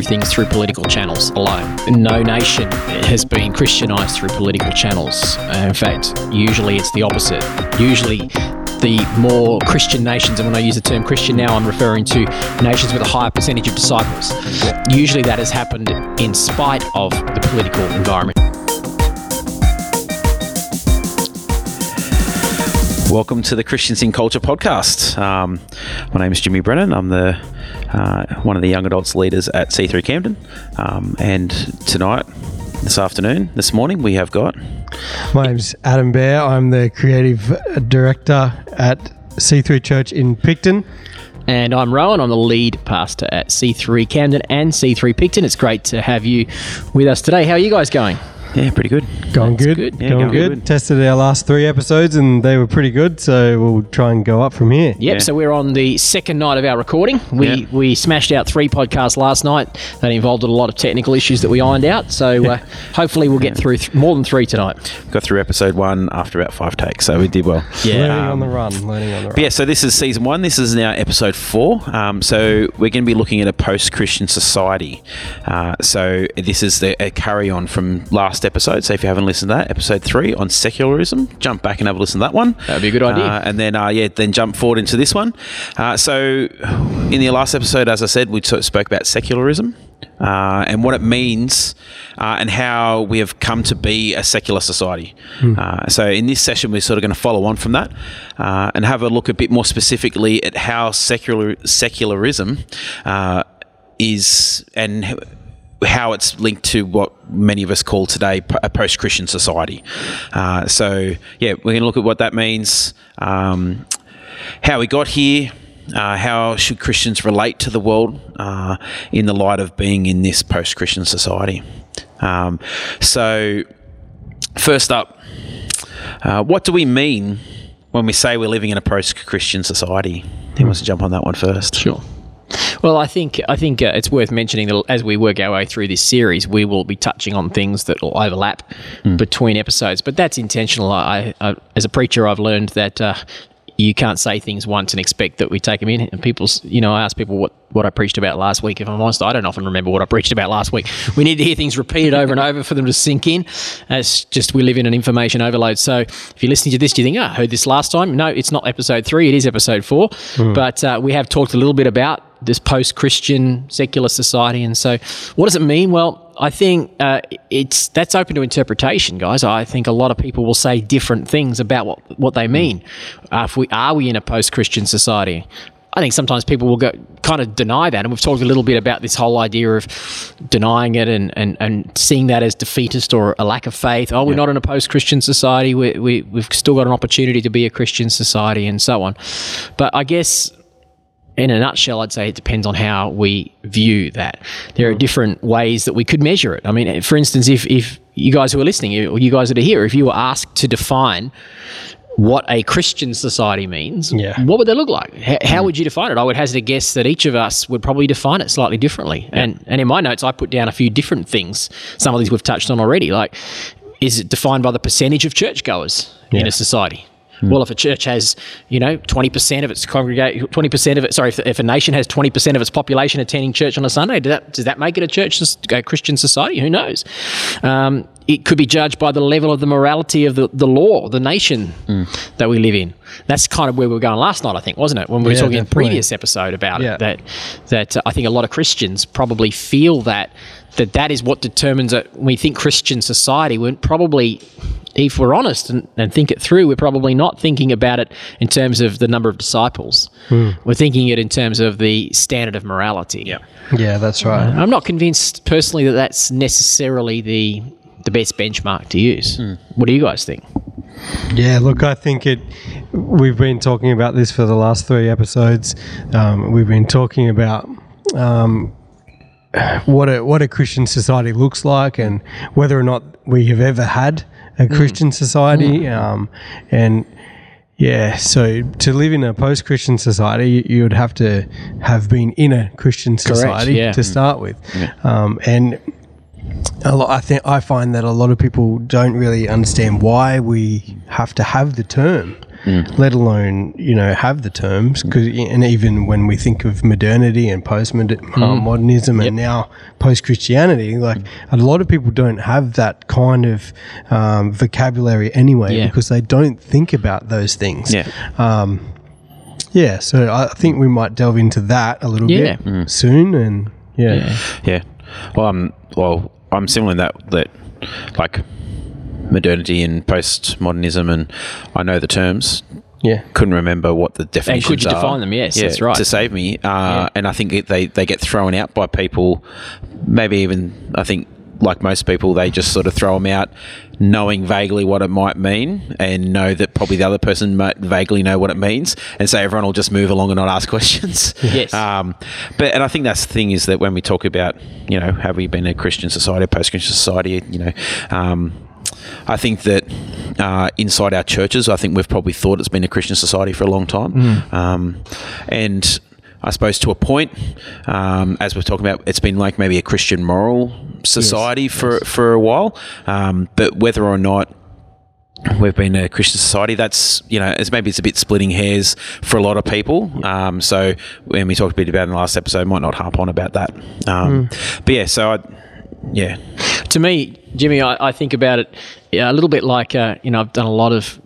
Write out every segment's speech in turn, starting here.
things through political channels alone. No nation has been Christianized through political channels. Uh, in fact, usually it's the opposite. Usually, the more Christian nations, and when I use the term Christian now, I'm referring to nations with a higher percentage of disciples. Usually that has happened in spite of the political environment. Welcome to the Christians in Culture podcast. Um, my name is Jimmy Brennan. I'm the uh, one of the young adults leaders at C3 Camden. Um, and tonight, this afternoon, this morning, we have got. My name's Adam Bear. I'm the creative director at C3 Church in Picton. And I'm Rowan. I'm the lead pastor at C3 Camden and C3 Picton. It's great to have you with us today. How are you guys going? Yeah, pretty good. Going That's good. good. Yeah, going going good. good. Tested our last three episodes and they were pretty good, so we'll try and go up from here. Yep. Yeah. So we're on the second night of our recording. We Yeah. we smashed out three podcasts last night. That involved a lot of technical issues that we ironed out. So uh, hopefully we'll get through th- more than three tonight. Got through episode one after about five takes, so we did well. yeah. Learning Um, on the run. Learning on the run. But yeah, so this is season one. This is now episode four. Um, so we're going to be looking at a post-Christian society. Uh, so this is the, a carry on from last episode. So if you haven't listened to that, episode three on secularism, jump back and have a listen to that one. That'd be a good idea. Uh, and then uh, yeah, then jump forward into this one. Uh, so in the last episode, as I said, we sort of spoke about secularism. Uh, and what it means, uh, and how we have come to be a secular society. Uh, so, in this session, we're sort of going to follow on from that uh, and have a look a bit more specifically at how secular secularism uh, is and how it's linked to what many of us call today a post-Christian society. Uh, so, yeah, we're going to look at what that means, um, how we got here, uh, how should Christians relate to the world uh, in the light of being in this post-Christian society. Um, so, first up, uh, what do we mean when we say we're living in a post-Christian society? Who wants to jump on that one first? Sure. Well, I think I think uh, it's worth mentioning that as we work our way through this series, we will be touching on things that will overlap between episodes. But that's intentional. I, I, as a preacher, I've learned that uh, you can't say things once and expect that we take them in. And people's, you know, I ask people what what I preached about last week. If I'm honest, I don't often remember what I preached about last week. We need to hear things repeated over and over for them to sink in. It's just we live in an information overload. So if you're listening to this, do you think, oh, I heard this last time? No, it's not episode three. It is episode four. But uh, we have talked a little bit about this post-Christian secular society, and so what does it mean? Well, I think uh, it's that's open to interpretation, guys. I think a lot of people will say different things about what what they mean. Uh, if we are we in a post-Christian society? I think sometimes people will go kind of deny that, and we've talked a little bit about this whole idea of denying it and, and, and seeing that as defeatist or a lack of faith. Oh, we're not in a post-Christian society. We, we we've still got an opportunity to be a Christian society, and so on. But I guess in a nutshell, I'd say it depends on how we view that. There are mm. different ways that we could measure it. I mean, for instance, if, if you guys who are listening, you- or you guys that are here, if you were asked to define what a Christian society means, Yeah. what would that look like? How, how would you define it? I would hazard a guess that each of us would probably define it slightly differently. And and in my notes, I put down a few different things. Some of these we've touched on already. Like, is it defined by the percentage of churchgoers in a society? Well, if a church has, you know, twenty percent of its congregate, twenty percent of it. Sorry, if, if a nation has twenty percent of its population attending church on a Sunday, does that does that make it a church, a Christian society? Who knows? Um, it could be judged by the level of the morality of the, the law, the nation that we live in. That's kind of where we were going last night, I think, wasn't it? When we were Yeah, talking in the previous episode about Yeah. it, that that uh, I think a lot of Christians probably feel that that that is what determines it. When we think Christian society, we're probably, if we're honest and, and think it through, we're probably not thinking about it in terms of the number of disciples. We're thinking it in terms of the standard of morality. Yeah. Yeah, that's right. I'm not convinced personally that that's necessarily the the best benchmark to use. What do you guys think? Yeah, look, I think it. We've been talking about this for the last three episodes. Um, we've been talking about um, what a what a Christian society looks like, and whether or not we have ever had a Christian society. Um, and yeah, so to live in a post-Christian society, you, you would have to have been in a Christian society yeah. to start with, um, and a lot, I think I find that a lot of people don't really understand why we have to have the term Mm. let alone you know have the terms. Because and even when we think of modernity and post mm. uh, modernism and now post Christianity, like a lot of people don't have that kind of um, vocabulary anyway Yeah. because they don't think about those things. Yeah. Um, yeah, so I think we might delve into that a little Yeah. bit soon, and yeah, Yeah. Well, I'm well. I'm similar in that that like modernity and postmodernism, and I know the terms. yeah, Couldn't remember what the definitions And could you are. define them? Yes, that's right. To save me, uh, and I think it, they they get thrown out by people. Maybe even I think like most people, they just sort of throw them out, knowing vaguely what it might mean, and know that probably the other person might vaguely know what it means, and so everyone will just move along and not ask questions. Yes. Um, but and I think that's the thing is that when we talk about you know have we been a Christian society, a post-Christian society, you know. Um, I think that uh, inside our churches, I think we've probably thought it's been a Christian society for a long time, um, and I suppose to a point, um, as we're talking about, it's been like maybe a Christian moral society for for a while, um, but whether or not we've been a Christian society. That's you know, it's maybe it's a bit splitting hairs for a lot of people. Um, so when we talked a bit about it in the last episode, might not harp on about that. Um, But yeah, so I, yeah, to me, Jimmy, I, I think about it a little bit like uh, you know I've done a lot of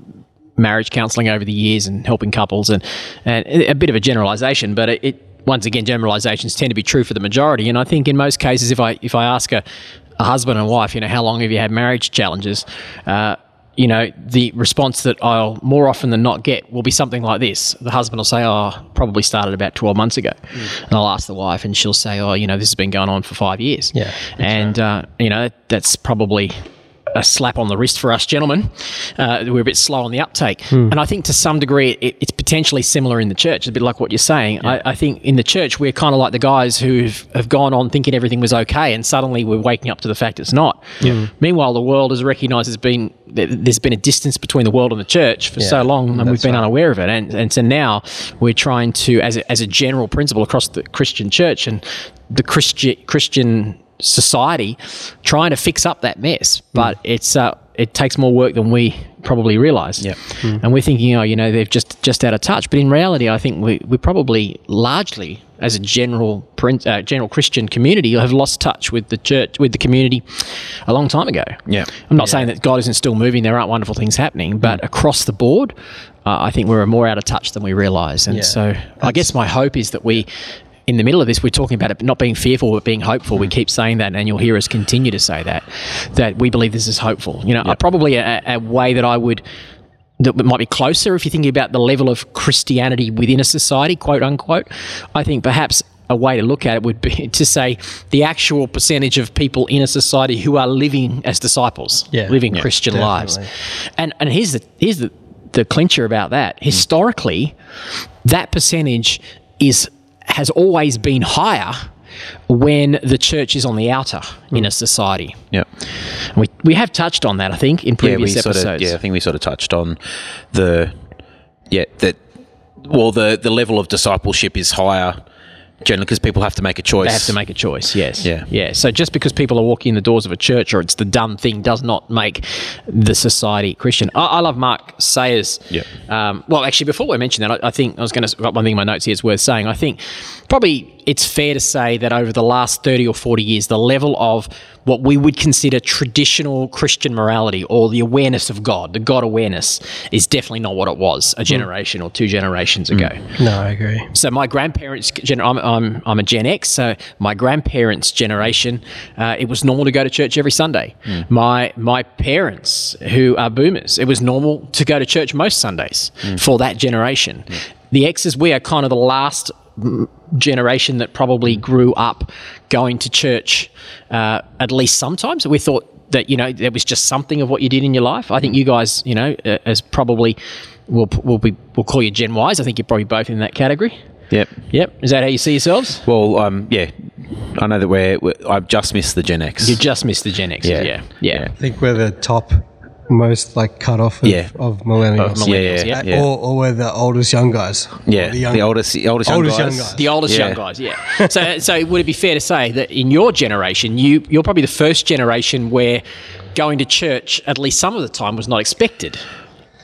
marriage counselling over the years and helping couples, and and a bit of a generalisation, but it, it once again generalisations tend to be true for the majority. And I think in most cases, if I if I ask a, a husband and wife, you know, how long have you had marriage challenges? Uh, you know, the response that I'll more often than not get will be something like this. The husband will say, Oh, probably started about 12 months ago. And I'll ask the wife, and she'll say, Oh, you know, this has been going on for five years. Yeah, And, uh, you know, that's probably a slap on the wrist for us gentlemen. Uh, we're a bit slow on the uptake. And I think to some degree it, it's potentially similar in the church, It's a bit like what you're saying. I, I think in the church we're kind of like the guys who have gone on thinking everything was okay and suddenly we're waking up to the fact it's not. Meanwhile, the world has recognised there's been, there's been a distance between the world and the church for so long and we've been right. unaware of it. And, and so now we're trying to, as a, as a general principle across the Christian church and the Christi- Christian society, trying to fix up that mess. But it's uh, it takes more work than we probably realise. Yep. And we're thinking, oh, you know, they've just just out of touch. But in reality, I think we we probably largely, as a general uh, general Christian community, have lost touch with the church with the community a long time ago. Yeah. I'm not saying that God isn't still moving. There aren't wonderful things happening, but across the board, uh, I think we're more out of touch than we realise. And Yeah. so, I guess my hope is that we. In the middle of this, we're talking about it not being fearful, but being hopeful. We keep saying that, and you'll hear us continue to say that. That we believe this is hopeful. You know, uh, probably a, a way that I would that might be closer if you're thinking about the level of Christianity within a society, quote unquote. I think perhaps a way to look at it would be to say the actual percentage of people in a society who are living as disciples, Yeah. living Yeah, Christian lives. And and here's the here's the the clincher about that. Historically, that percentage is has always been higher when the church is on the outer in a society. yeah. We we have touched on that, I think, in yeah, previous we episodes. sort of yeah, I think we sort of touched on the yeah that well the the level of discipleship is higher generally because people have to make a choice. They have to make a choice. Yes. Yeah. Yeah. So just because people are walking in the doors of a church or it's the done thing does not make the society Christian. I, I love Mark Sayers. Yeah. Um, well, actually, before we mention that, I, I think I was going to got one thing in my notes here is worth saying. I think probably it's fair to say that over the last thirty or forty years, the level of what we would consider traditional Christian morality or the awareness of God, the God awareness, is definitely not what it was a generation or two generations ago. no, I agree. So my grandparents, I'm, I'm, I'm a Gen X, so my grandparents' generation, uh, it was normal to go to church every Sunday. My my parents, who are boomers, it was normal to go to church most Sundays for that generation. The X's, we are kind of the last mm, generation that probably grew up going to church uh, at least sometimes. We thought that you know there was just something of what you did in your life. I think you guys, you know, uh, as probably we'll we'll be we'll call you Gen Ys. I think you're probably both in that category. Yep. Yep. Is that how you see yourselves? Well, um, yeah, I know that we're, we're I've just missed the Gen X. You just missed the Gen X. Yeah. Yeah. Yeah. I think we're the top most like cut off of, Yeah. of millennials. Of yeah, millennials, yeah, yeah. yeah. Or, or we're the oldest young guys. yeah, the, young, the oldest, the oldest, young Oldest guys. young guys. The oldest Yeah. young guys, yeah. so, so would it be fair to say that in your generation, you you're probably the first generation where going to church at least some of the time was not expected?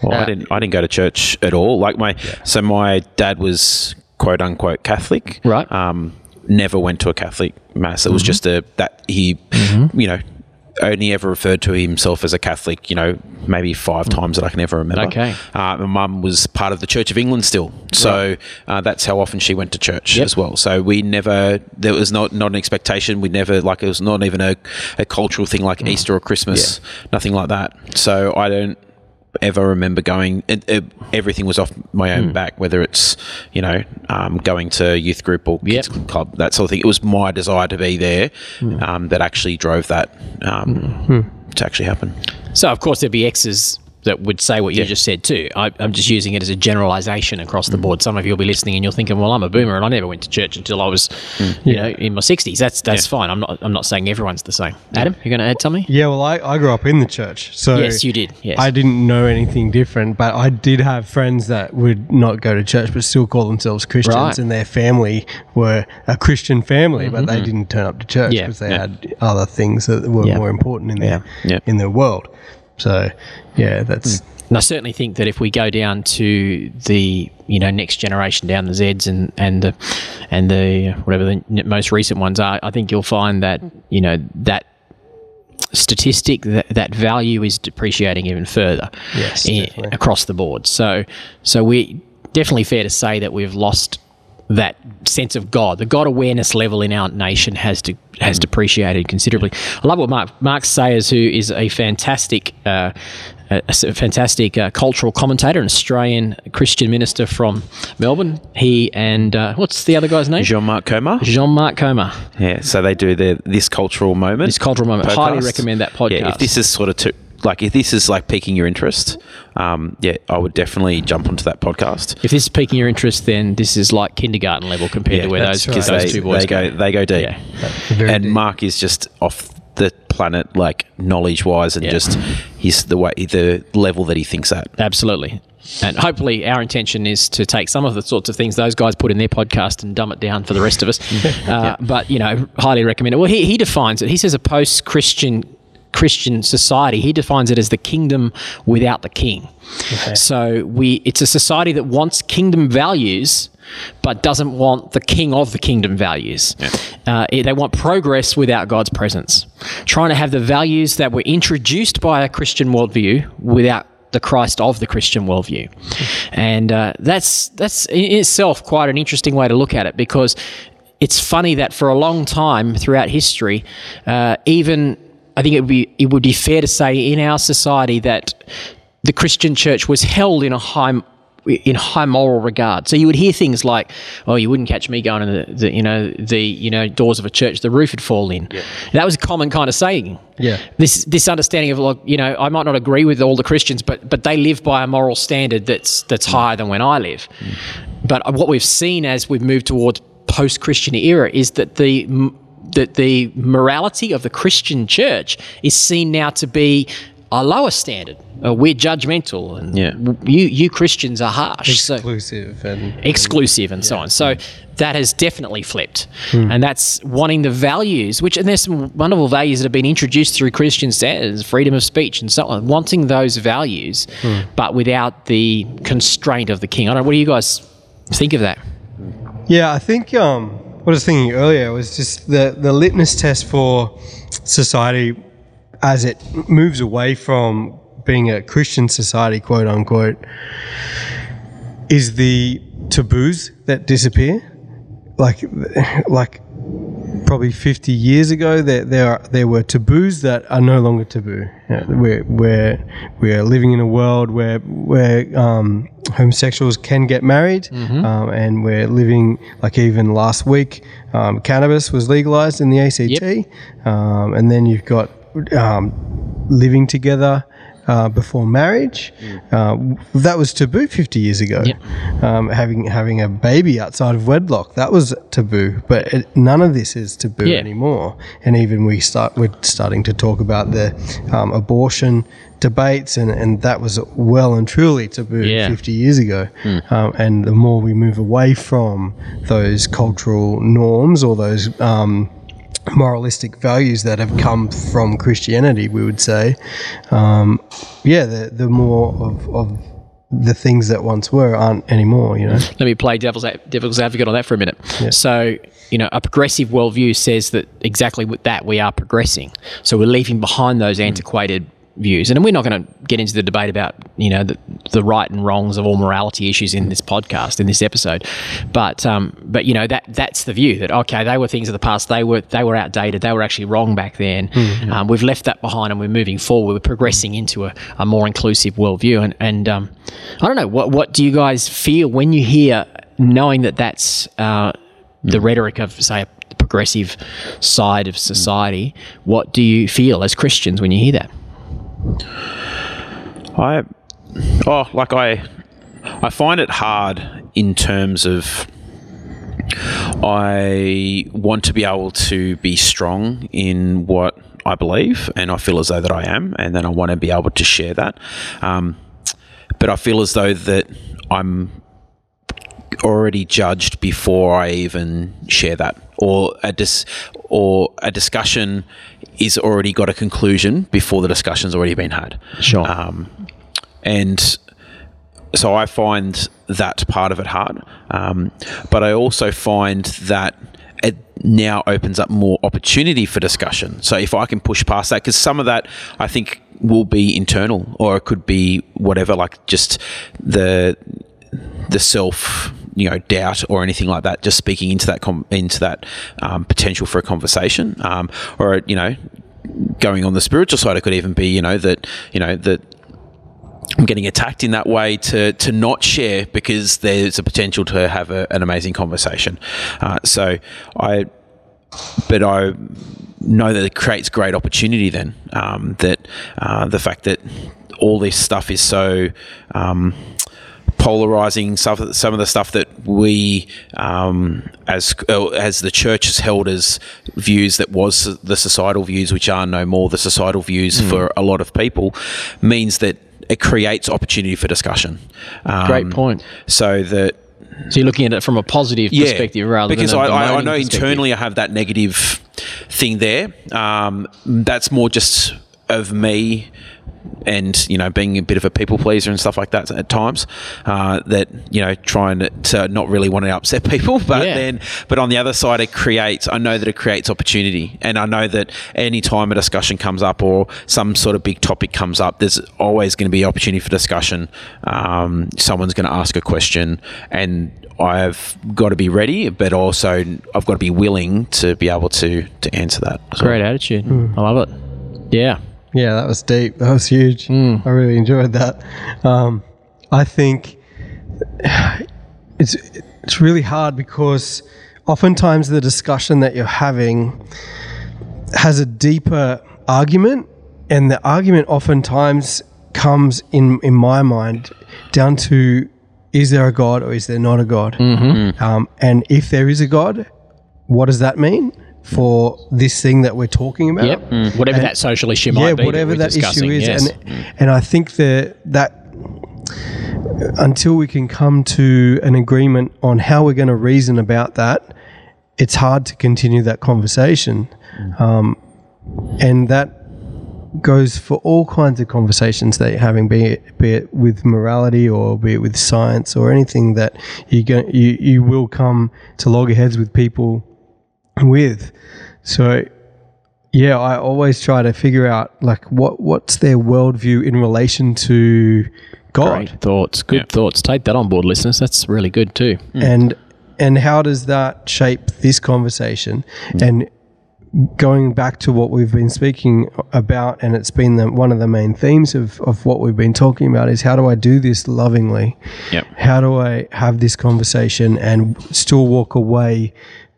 Well, I Uh, didn't. I didn't go to church at all. Like my, so my dad was quote unquote Catholic. Right. Um, never went to a Catholic mass. It was just a that he, you know, only ever referred to himself as a Catholic. You know, maybe five times that I can ever remember. Okay. Uh, my mum was part of the Church of England still, so uh, that's how often she went to church Yep. as well. So we never. There was not not an expectation. We never like it was not even a, a cultural thing like Easter or Christmas. Nothing like that. So I don't ever remember going. It, it, everything was off my own back, whether it's you know um, going to youth group or kids Yep. club, that sort of thing. It was my desire to be there um, that actually drove that um, to actually happen. So, of course, there'd be X's that would say what you just said too. I, I'm just using it as a generalization across the board. Some of you will be listening and you're thinking, "Well, I'm a boomer and I never went to church until I was, you know, in my 60s." That's that's fine. I'm not I'm not saying everyone's the same. Adam, you're going to add something? Yeah, well, I, I grew up in the church, so Yes, you did. Yes. I didn't know anything different, but I did have friends that would not go to church but still call themselves Christians, Right. and their family were a Christian family, but they didn't turn up to church Mm-hmm. Yeah. because they Yeah. had other things that were Yeah. more important in their Yeah. in their world. So, yeah, that's hmm. And I certainly think that if we go down to the you know next generation down the Zs and and the and the whatever the most recent ones are, I think you'll find that you know that statistic that, that value is depreciating even further Yes, i- definitely. across the board. So so we definitely fair to say that we've lost that sense of God, the God awareness level in our nation has to, has depreciated considerably. I love what Mark Mark Sayers, who is a fantastic, uh, a, fantastic uh, cultural commentator, an Australian Christian minister from Melbourne. He and uh, what's the other guy's name? John Mark Comer. John Mark Comer. Yeah, so they do the this cultural moment. This cultural moment. Highly recommend that podcast. Yeah, podcast. if this is sort of to, like if this is like piquing your interest, um, yeah, I would definitely jump onto that podcast. If this is piquing your interest, then this is like kindergarten level compared Yeah, to where those, right. those they, two boys they go they go deep. Yeah. and deep. Mark is just off the planet, like knowledge wise, and Yeah. just he's the way the level that he thinks at. Absolutely. And hopefully, our intention is to take some of the sorts of things those guys put in their podcast and dumb it down for the rest of us. Uh, But, you know, highly recommend it. Well, he, he defines it. He says a post Christian Christian society, he defines it as the kingdom without the king. So we it's a society that wants kingdom values but doesn't want the king of the kingdom values. Uh, they want progress without God's presence. Trying to have the values that were introduced by a Christian worldview without the Christ of the Christian worldview, and uh, that's that's in itself quite an interesting way to look at it because it's funny that for a long time throughout history, uh, even I think it would be it would be fair to say in our society that the Christian church was held in a high in high moral regard. So you would hear things like, "Oh, you wouldn't catch me going to the, the you know the you know doors of a church. The roof would fall in." That was a common kind of saying. Yeah. This this understanding of like you know I might not agree with all the Christians, but but they live by a moral standard that's that's higher than when I live. Mm. But what we've seen as we've moved towards post-Christian era is that the m- that the morality of the Christian church is seen now to be a lower standard. Uh, we're judgmental, and Yeah. you you Christians are harsh, so exclusive and exclusive, and so on. So that has definitely flipped, and that's wanting the values, which and there's some wonderful values that have been introduced through Christian standards, freedom of speech, and so on. Wanting those values, but without the constraint of the king. I don't. know, What do you guys think of that? Yeah, I think um, what I was thinking earlier was just the, the litmus test for society as it moves away from being a Christian society, quote unquote, is the taboos that disappear. Like, like probably 50 years ago, there there, are, there were taboos that are no longer taboo. We're, we're, we're living in a world where where um, homosexuals can get married, um, and we're living like even last week, um, cannabis was legalized in the ACT, um, and then you've got um, living together. Uh, before marriage, uh, that was taboo 50 years ago. Um, having having a baby outside of wedlock, that was taboo. But it, none of this is taboo Yeah. anymore. And even we start we're starting to talk about the um, abortion debates, and, and that was well and truly taboo Yeah. 50 years ago. Um, and the more we move away from those cultural norms or those um, moralistic values that have come from Christianity, we would say, um, yeah, the, the more of, of the things that once were aren't anymore, you know? Let me play devil's, devil's advocate on that for a minute. So, you know, a progressive worldview says that exactly with that we are progressing. So we're leaving behind those antiquated views. And we're not going to get into the debate about, you know, the, the right and wrongs of all morality issues in this podcast, in this episode. But, um, but you know, that that's the view that, okay, they were things of the past. They were, they were outdated. They were actually wrong back then. Um, we've left that behind and we're moving forward. We're progressing into a, a more inclusive worldview. And, and um, I don't know, what, what do you guys feel when you hear, knowing that that's uh, the rhetoric of, say, the progressive side of society, what do you feel as Christians when you hear that? I oh like I I find it hard in terms of I want to be able to be strong in what I believe, and I feel as though that I am, and then I want to be able to share that. Um, but I feel as though that I'm already judged before I even share that, or a dis- or a discussion is already got a conclusion before the discussion's already been had. Sure. Um, and so I find that part of it hard. Um, but I also find that it now opens up more opportunity for discussion. So if I can push past that, because some of that I think will be internal, or it could be whatever, like just the the self you know doubt or anything like that just speaking into that com- into that um, potential for a conversation um, or you know going on the spiritual side it could even be you know that you know that I'm getting attacked in that way to to not share because there's a potential to have a, an amazing conversation. Uh, so I but I know that it creates great opportunity then um, that uh, the fact that all this stuff is so um, polarizing stuff some of the stuff that we um, as uh, as the church has held as views that was the societal views which are no more the societal views for a lot of people means that it creates opportunity for discussion um, Great point. so that So you're looking at it from a positive perspective rather because than a I, I, know internally I have that negative thing there. Um, that's more just of me and you know being a bit of a people pleaser and stuff like that at times uh, that you know trying to, to not really want to upset people but Yeah. then but on the other side it creates I know that it creates opportunity and I know that any time a discussion comes up or some sort of big topic comes up there's always going to be opportunity for discussion um, someone's going to ask a question and I've got to be ready but also I've got to be willing to be able to to answer that So- Great attitude. I love it. Yeah. Yeah, that was deep. That was huge. I really enjoyed that. Um, I think it's it's really hard because oftentimes the discussion that you're having has a deeper argument, and the argument oftentimes comes in in my mind down to is there a God or is there not a God? Um, and if there is a God, what does that mean for this thing that we're talking about? Yep. Mm. Whatever that social issue might yeah, be. whatever we're that issue is, yes. and mm. and I think that that until we can come to an agreement on how we're going to reason about that, it's hard to continue that conversation, mm. um, and that goes for all kinds of conversations that you're having, be it, be it with morality or be it with science or anything that you go, you you will come to loggerheads with people with. So yeah, I always try to figure out like what what's their worldview in relation to God, Great thoughts. Good Yeah. thoughts. Take that on board, listeners. That's really good too. Mm. and and how does that shape this conversation? Mm. And going back to what we've been speaking about, and it's been the, one of the main themes of of what we've been talking about is how do I do this lovingly? Yep. How do I have this conversation and still walk away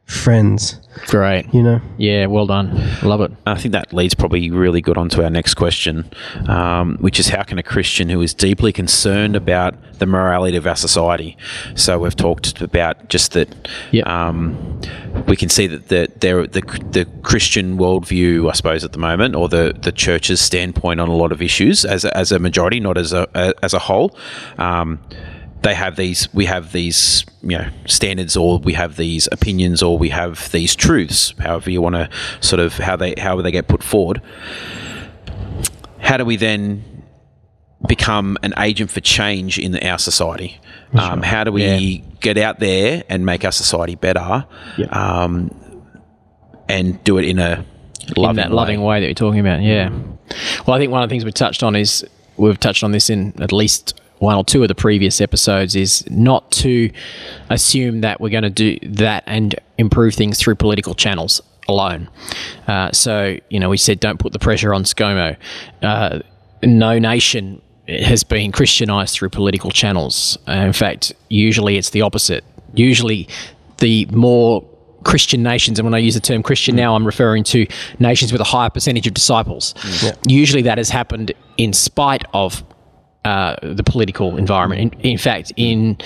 friends? Great. You know. Yeah, well done. Love it. I think that leads probably really good onto our next question, um, which is how can a Christian who is deeply concerned about the morality of our society? So we've talked about just that. Yep. Um, we can see that the, there the the Christian worldview, I suppose, at the moment, or the the church's standpoint on a lot of issues, as a, as a majority, not as a, a as a whole. Um, they have these we have these you know standards or we have these opinions or we have these truths however you want to sort of how they how they get put forward how do we then become an agent for change in our society um, how do we get out there and make our society better um, and do it in a loving in that way. loving way that you're talking about. Yeah. Well, I think one of the things we touched on is we've touched on this in at least one or two of the previous episodes is not to assume that we're going to do that and improve things through political channels alone. Uh, so, you know, we said don't put the pressure on ScoMo. Uh, no nation has been Christianized through political channels. Uh, in fact, usually it's the opposite. Usually, the more Christian nations, and when I use the term Christian now, I'm referring to nations with a higher percentage of disciples. Usually, that has happened in spite of uh, the political environment. In, in fact, in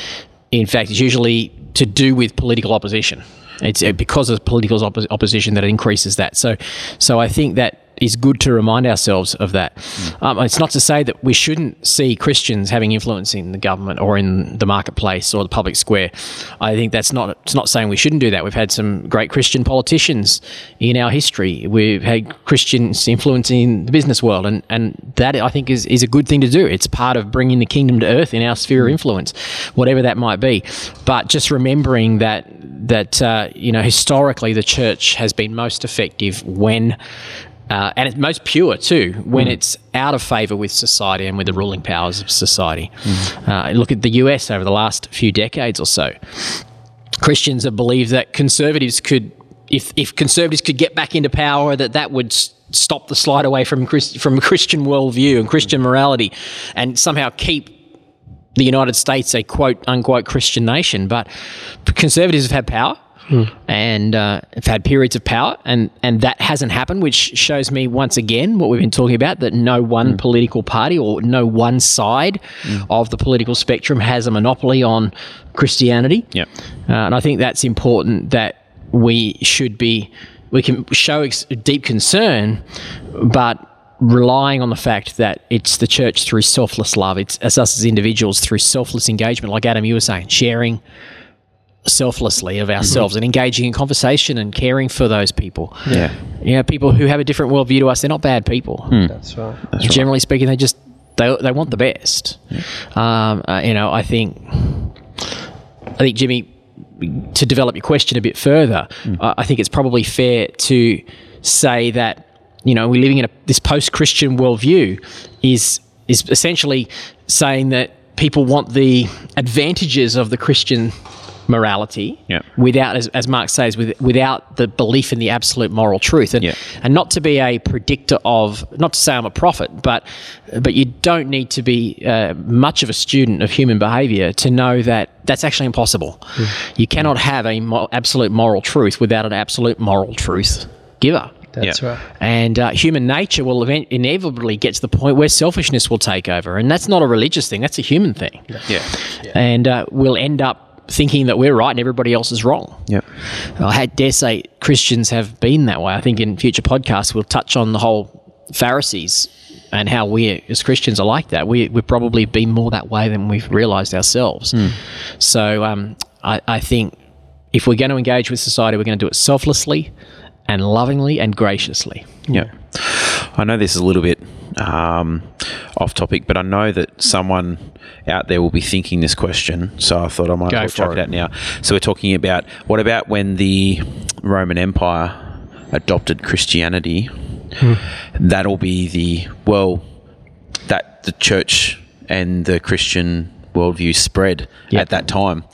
in fact, it's usually to do with political opposition. It's uh, because of political oppo- opposition that it increases that. So, so I think that is good to remind ourselves of that. Um, it's not to say that we shouldn't see Christians having influence in the government or in the marketplace or the public square. I think that's not. It's not saying we shouldn't do that. We've had some great Christian politicians in our history. We've had Christians influencing the business world, and and that I think is is a good thing to do. It's part of bringing the kingdom to earth in our sphere of influence, whatever that might be. But just remembering that that uh, you know historically the church has been most effective when uh, and it's most pure too when it's out of favor with society and with the ruling powers of society. Uh, look at the US over the last few decades or so. Christians have believed that conservatives could, if, if conservatives could get back into power, that that would s- stop the slide away from Christ, from Christian worldview and Christian morality, and somehow keep the United States a quote unquote Christian nation. But conservatives have had power. And uh, have had periods of power, and, and that hasn't happened, which shows me once again what we've been talking about that no one political party or no one side of the political spectrum has a monopoly on Christianity. Yep. Uh, and I think that's important that we should be, we can show ex- deep concern, but relying on the fact that it's the church through selfless love, it's as us as individuals through selfless engagement, like Adam, you were saying, sharing selflessly of ourselves and engaging in conversation and caring for those people. Yeah. Yeah, people who have a different worldview to us, they're not bad people. That's right. Generally speaking, they just they, they want the best. Um, uh, you know, I think I think Jimmy, to develop your question a bit further, I I think it's probably fair to say that you know we're living in a, this post-Christian worldview is is essentially saying that people want the advantages of the Christian morality Yeah. without, as, as Mark says, with, without the belief in the absolute moral truth, and Yeah. and not to be a predictor of, not to say I'm a prophet, but but you don't need to be uh, much of a student of human behaviour to know that that's actually impossible. You cannot have a mo- absolute moral truth without an absolute moral truth giver. That's Yeah. right. And uh, human nature will event- inevitably get to the point where selfishness will take over. And that's not a religious thing, that's a human thing. Yeah. And uh, we'll end up thinking that we're right and everybody else is wrong. Yep. I dare say Christians have been that way. I think in future podcasts we'll touch on the whole Pharisees and how we as Christians are like that. We, we've probably been more that way than we've realized ourselves. So um, I, I think if we're going to engage with society, we're going to do it selflessly and lovingly and graciously. Yeah. I know this is a little bit um, off topic, but I know that someone out there will be thinking this question. So I thought I might Go as well for it it. out now. So we're talking about what about when the Roman Empire adopted Christianity? That'll be the, well, that the church and the Christian worldview spread Yep. at that time.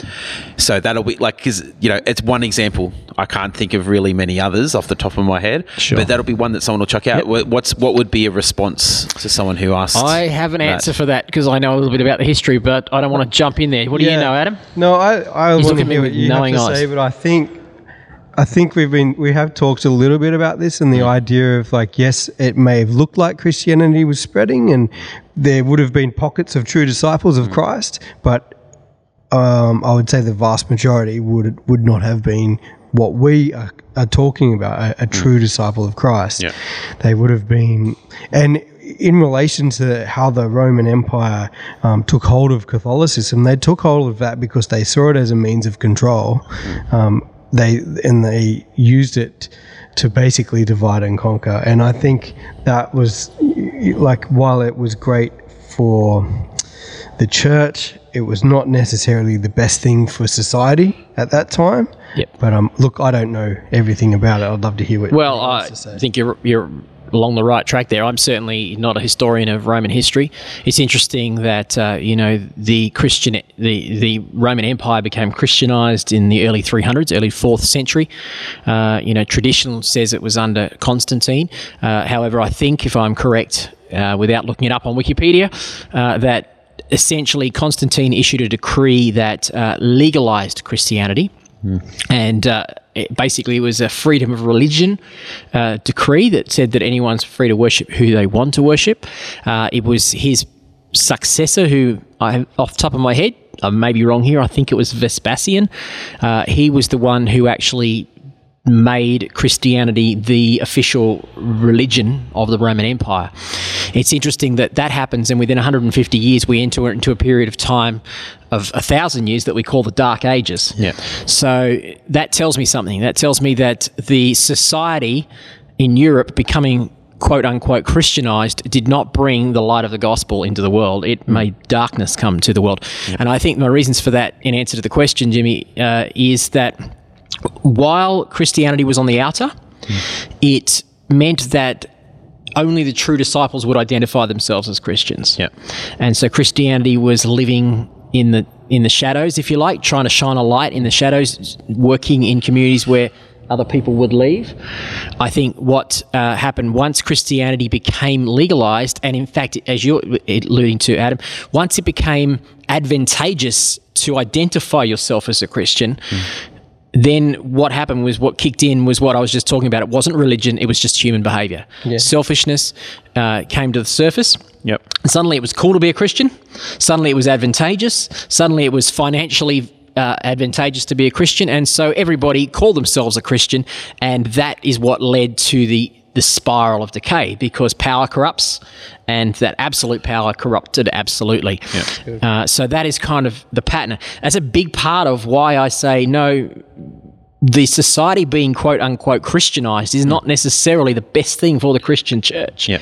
So that'll be like, because, you know, it's one example. I can't think of really many others off the top of my head. Sure. But that'll be one that someone will chuck out. What- What's what would be a response to someone who asks? I have an that? answer for that because I know a little bit about the history, but I don't want to jump in there. What do you know, Adam? No, I, I He's looking at me hear with what you have knowing to eyes. say, but I think I think we've been we have talked a little bit about this and the Mm. idea of like yes, it may have looked like Christianity was spreading and there would have been pockets of true disciples Mm. of Christ, but um, I would say the vast majority would would not have been what we are, are talking about a, a true disciple of Christ. Yeah. They would have been, and in relation to how the Roman Empire um, took hold of Catholicism, they took hold of that because they saw it as a means of control. Um, they and they used it to basically divide and conquer. And I think that was like while it was great for the church, it was not necessarily the best thing for society at that time. Yep. But um, look, I don't know everything about it. I'd love to hear what. Well, you I think you're you're along the right track there. I'm certainly not a historian of Roman history. It's interesting that uh, you know the Christian the the Roman Empire became Christianized in the early 300s, early fourth century. Uh, you know, tradition says it was under Constantine. Uh, however, I think if I'm correct, uh, without looking it up on Wikipedia, uh, that essentially Constantine issued a decree that uh, legalized Christianity and uh, it basically it was a freedom of religion uh, decree that said that anyone's free to worship who they want to worship. Uh, it was his successor, who I, off top of my head, I may be wrong here. I think it was Vespasian. Uh, he was the one who actually made Christianity the official religion of the Roman Empire. It's interesting that that happens, and within 150 years, we enter into a period of time of a thousand years that we call the Dark Ages. Yeah. So that tells me something. That tells me that the society in Europe becoming quote unquote Christianized did not bring the light of the gospel into the world. It made darkness come to the world. And I think my reasons for that, in answer to the question, Jimmy, uh, is that while Christianity was on the outer, it meant that only the true disciples would identify themselves as Christians. Yeah. And so Christianity was living in the in the shadows, if you like, trying to shine a light in the shadows, working in communities where other people would leave. I think what uh, happened once Christianity became legalized, and in fact, as you're alluding to, Adam, once it became advantageous to identify yourself as a Christian, then what happened was what kicked in was what I was just talking about. It wasn't religion, it was just human behavior. Selfishness uh, came to the surface. Yep. And suddenly it was cool to be a Christian. Suddenly it was advantageous. Suddenly it was financially uh, advantageous to be a Christian. And so everybody called themselves a Christian. And that is what led to the, the spiral of decay because power corrupts and that absolute power corrupted absolutely. Uh, so that is kind of the pattern. That's a big part of why I say no. The society being quote unquote Christianized is not necessarily the best thing for the Christian church. Yeah.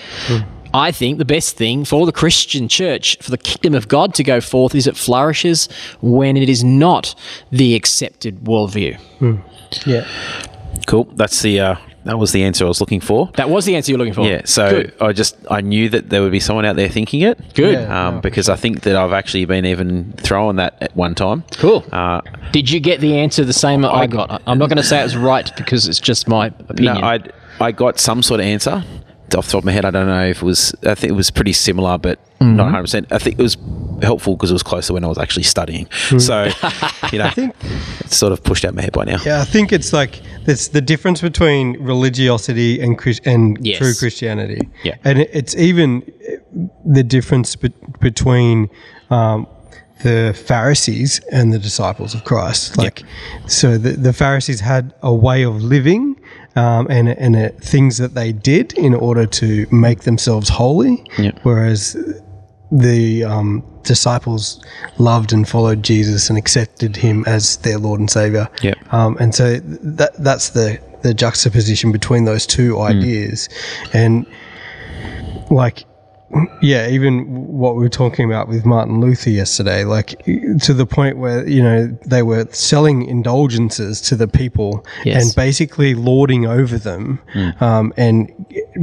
I think the best thing for the Christian church, for the kingdom of God to go forth, is it flourishes when it is not the accepted worldview. yeah. Cool. That's the uh, that was the answer I was looking for. That was the answer you're looking for. Yeah. So Good. I just I knew that there would be someone out there thinking it. Good. Yeah. Um, because I think that I've actually been even throwing that at one time. Cool. Uh, Did you get the answer the same I got? I- I'm not going to say it was right because it's just my opinion. no. I I got some sort of answer off the top of my head. I don't know if it was. I think it was pretty similar, but Mm-hmm. not 100. percent I think it was helpful because it was closer when I was actually studying. Hmm. So you know, I think it's sort of pushed out my head by now. Yeah, I think it's like it's the difference between religiosity and Chris- and Yes. true Christianity. Yeah. and it's even the difference be- between um, the Pharisees and the disciples of Christ. Like, so the, the Pharisees had a way of living. Um, and and uh things that they did in order to make themselves holy, Yeah. whereas the um, disciples loved and followed Jesus and accepted him as their Lord and Savior. Yep. Um, and so that that's the the juxtaposition between those two ideas, and like. Yeah, even what we were talking about with Martin Luther yesterday, like to the point where you know they were selling indulgences to the people Yes. and basically lording over them, um, and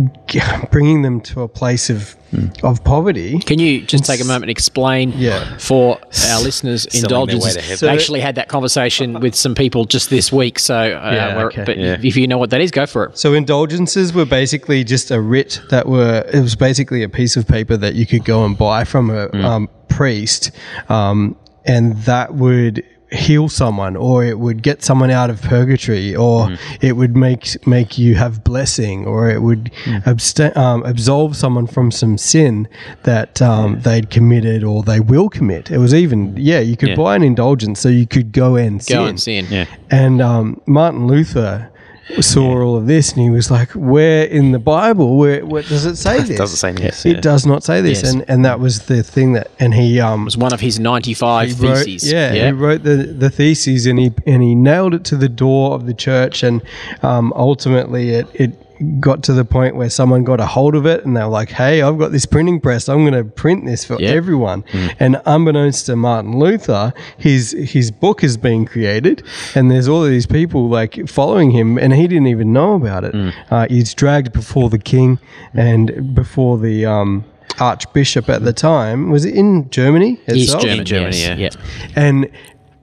bringing them to a place of of poverty. Can you just take a moment and explain Yeah. for our listeners Selling indulgences? So- I actually had that conversation with some people just this week. So, uh, Yeah, we're- okay. but Yeah. if you know what that is, go for it. So indulgences were basically just a writ that were. It was basically a piece of paper that you could go and buy from a um, priest, um, and that would heal someone, or it would get someone out of purgatory, or it would make make you have blessing, or it would absta- um, absolve someone from some sin that um, they'd committed or they will commit. It was even yeah, you could Yeah. buy an indulgence so you could go and sin. Go and sin. Yeah. And um, Martin Luther, saw all of this and he was like, "Where in the Bible? Where, where does it say this? Doesn't say this. It does not say this." Yes. And and that was the thing that and he um was one of his 95 he wrote- theses. yeah, he wrote the the theses and he and he nailed it to the door of the church and um, ultimately it it got to the point where someone got a hold of it and they were like, "Hey, I've got this printing press. I'm going to print this for Yeah. everyone." And unbeknownst to Martin Luther, his his book is being created and there's all these people like following him and he didn't even know about it. Uh, he's dragged before the king and before the um, archbishop at the time. Was it in Germany? East itself? Germany, Germany, yes. yeah. yeah. and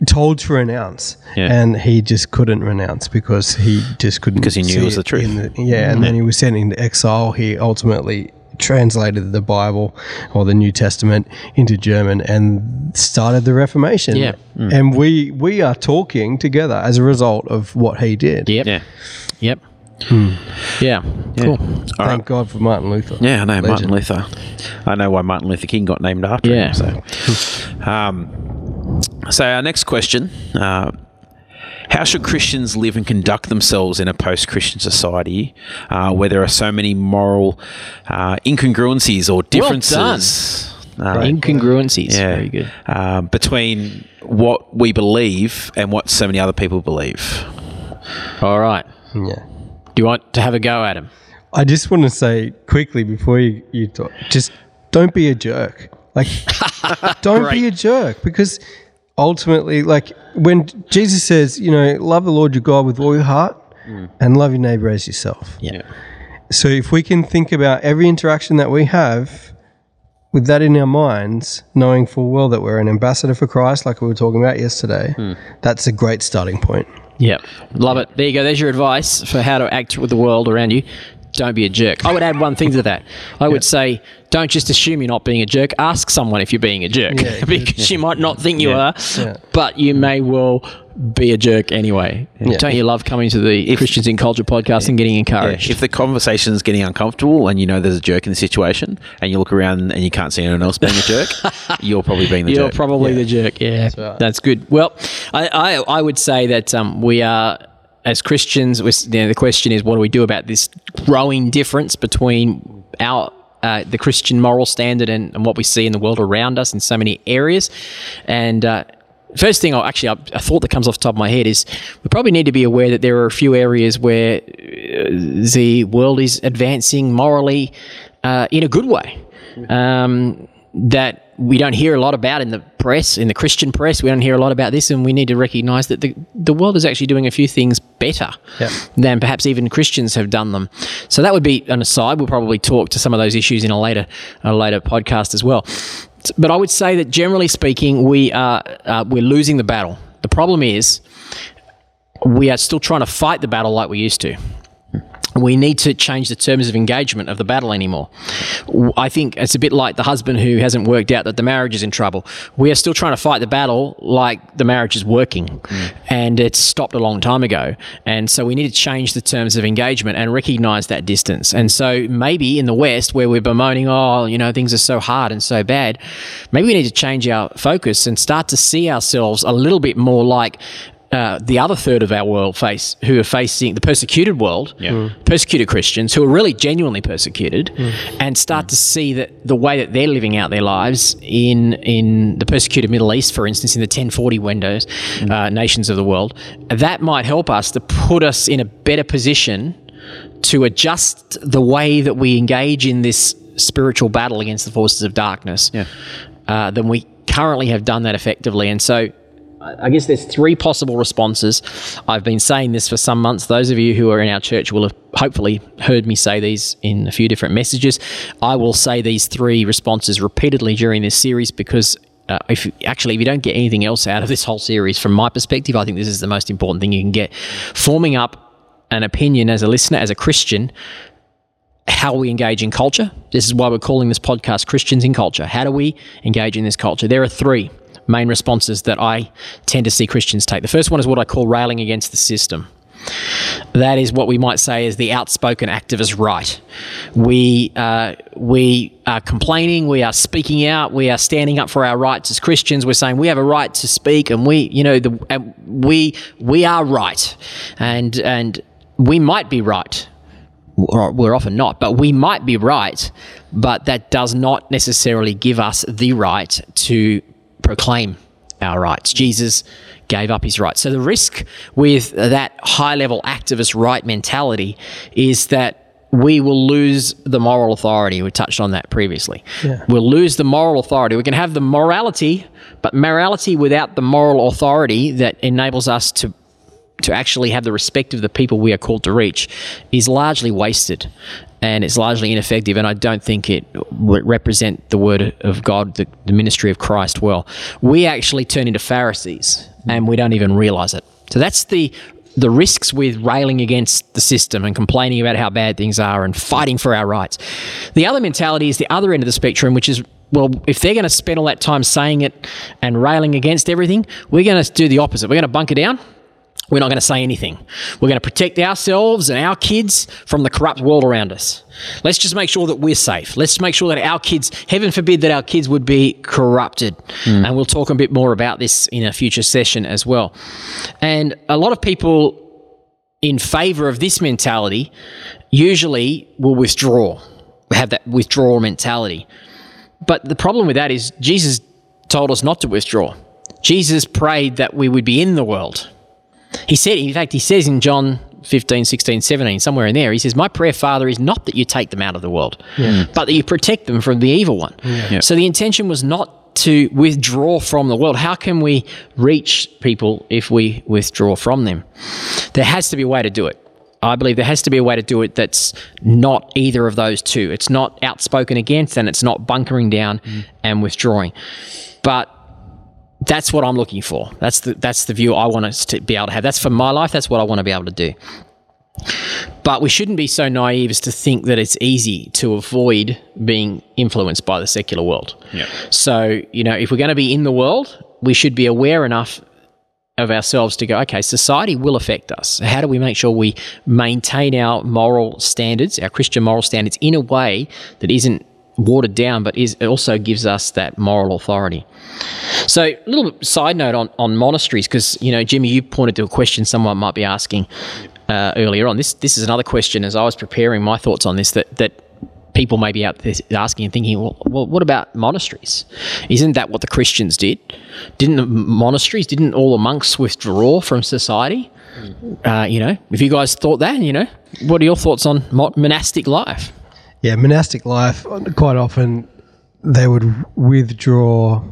told to renounce, Yeah. and he just couldn't renounce because he just couldn't because he knew it was the truth. the- yeah, and then he was sent into exile. He ultimately translated the Bible or the New Testament into German and started the Reformation. Yeah. and we we are talking together as a result of what he did. Yep. Yeah. Yep. Yeah. Cool. Thank God for Martin Luther. Yeah, I know Martin Luther. I know why Martin Luther King got named after Yeah. him. So, um, so our next question: uh, How should Christians live and conduct themselves in a post-Christian society uh, where there are so many moral uh, incongruencies or differences? Well uh, Incongruencies. yeah, Very good. uh, between what we believe and what so many other people believe. All right. Yeah. Do you want to have a go at him? I just want to say quickly before you, you talk, just don't be a jerk. Like, don't be a jerk because ultimately, like, when Jesus says, you know, love the Lord your God with all your heart mm. and love your neighbor as yourself. Yeah. So if we can think about every interaction that we have with that in our minds, knowing full well that we're an ambassador for Christ, like we were talking about yesterday, hmm. that's a great starting point. Yep. Love it. There you go. There's your advice for how to act with the world around you. Don't be a jerk. I would add one thing to that. I would say, don't just assume you're not being a jerk. Ask someone if you're being a jerk Yeah, because you might not think you Yeah. are, Yeah. but you may well be a jerk anyway. Don't you love coming to the if, Christians in Culture podcast and getting encouraged? If the conversation is getting uncomfortable and you know there's a jerk in the situation and you look around and you can't see anyone else being a jerk, you're probably being the jerk. You're jerk. probably the jerk. Yeah, right. that's good. Well, I, I, I would say that um, we are, as Christians, you know, the question is, what do we do about this growing difference between our uh, the Christian moral standard and, and what we see in the world around us in so many areas? And uh, first thing, I actually, a thought that comes off the top of my head is we probably need to be aware that there are a few areas where uh, the world is advancing morally uh, in a good way. Um, that we don't hear a lot about in the press, in the Christian press. We don't hear a lot about this, and we need to recognize that the, the world is actually doing a few things better Yep. than perhaps even Christians have done them. So that would be an aside. We'll probably talk to some of those issues in a later a later podcast as well. But I would say that generally speaking, we are uh, we're losing the battle. The problem is we are still trying to fight the battle like we used to we need to change the terms of engagement of the battle anymore. I think it's a bit like the husband who hasn't worked out that the marriage is in trouble. We are still trying to fight the battle like the marriage is working mm. and it's stopped a long time ago. And so we need to change the terms of engagement and recognize that distance. And so maybe in the West, where we're bemoaning, oh, you know, things are so hard and so bad, maybe we need to change our focus and start to see ourselves a little bit more like uh, the other third of our world face who are facing the persecuted world, persecuted Christians who are really genuinely persecuted, and start to see that the way that they're living out their lives in in the persecuted Middle East, for instance, in the 1040 windows, uh, nations of the world, that might help us to put us in a better position to adjust the way that we engage in this spiritual battle against the forces of darkness Yeah. uh, than we currently have done that effectively. And so I guess there's three possible responses. I've been saying this for some months. Those of you who are in our church will have hopefully heard me say these in a few different messages. I will say these three responses repeatedly during this series because uh, if actually if you don't get anything else out of this whole series, from my perspective, I think this is the most important thing you can get. Forming up an opinion as a listener, as a Christian, how we engage in culture. This is why we're calling this podcast Christians in Culture. How do we engage in this culture? There are three main responses that I tend to see Christians take. The first one is what I call railing against the system. That is what we might say is the outspoken activist right. We uh, we are complaining, we are speaking out, we are standing up for our rights as Christians. We're saying we have a right to speak, and we, you know, the and we we are right, and and we might be right. We're often not, but we might be right, but that does not necessarily give us the right to proclaim our rights. Jesus gave up his rights. So the risk with that high level activist right mentality is that we will lose the moral authority. We touched on that previously. Yeah. We'll lose the moral authority. We can have the morality, but morality without the moral authority that enables us to to actually have the respect of the people we are called to reach is largely wasted and it's largely ineffective and i don't think it would represent the word of god the, the ministry of christ well. We actually turn into pharisees and we don't even realize it. So that's the the risks with railing against the system and complaining about how bad things are and fighting for our rights. The other mentality is the other end of the spectrum which is well, if they're going to spend all that time saying it and railing against everything, we're going to do the opposite. We're going to bunker down we're not going to say anything. We're going to protect ourselves and our kids from the corrupt world around us. Let's just make sure that we're safe. Let's make sure that our kids, heaven forbid that our kids would be corrupted. Hmm. And we'll talk a bit more about this in a future session as well. And a lot of people in favor of this mentality usually will withdraw, We have that withdrawal mentality. But the problem with that is Jesus told us not to withdraw. Jesus prayed that we would be in the world. He said, in fact, he says in John 15, 16, 17, somewhere in there, he says, My prayer, Father, is not that you take them out of the world, mm. but that you protect them from the evil one. So the intention was not to withdraw from the world. How can we reach people if we withdraw from them? There has to be a way to do it. I believe there has to be a way to do it that's not either of those two. It's not outspoken against and it's not bunkering down mm. and withdrawing. But that's what I'm looking for. That's the that's the view I want us to be able to have. That's for my life. That's what I want to be able to do. But we shouldn't be so naive as to think that it's easy to avoid being influenced by the secular world. Yeah. So, you know, if we're going to be in the world, we should be aware enough of ourselves to go, okay, society will affect us. How do we make sure we maintain our moral standards, our Christian moral standards, in a way that isn't watered down, but is it also gives us that moral authority. So, a little side note on, on monasteries, because you know, Jimmy, you pointed to a question someone might be asking uh, earlier on. This this is another question as I was preparing my thoughts on this that that people may be out there asking and thinking, well, well, what about monasteries? Isn't that what the Christians did? Didn't the monasteries, didn't all the monks withdraw from society? Uh, you know, if you guys thought that, you know, what are your thoughts on monastic life? Yeah, monastic life, quite often they would withdraw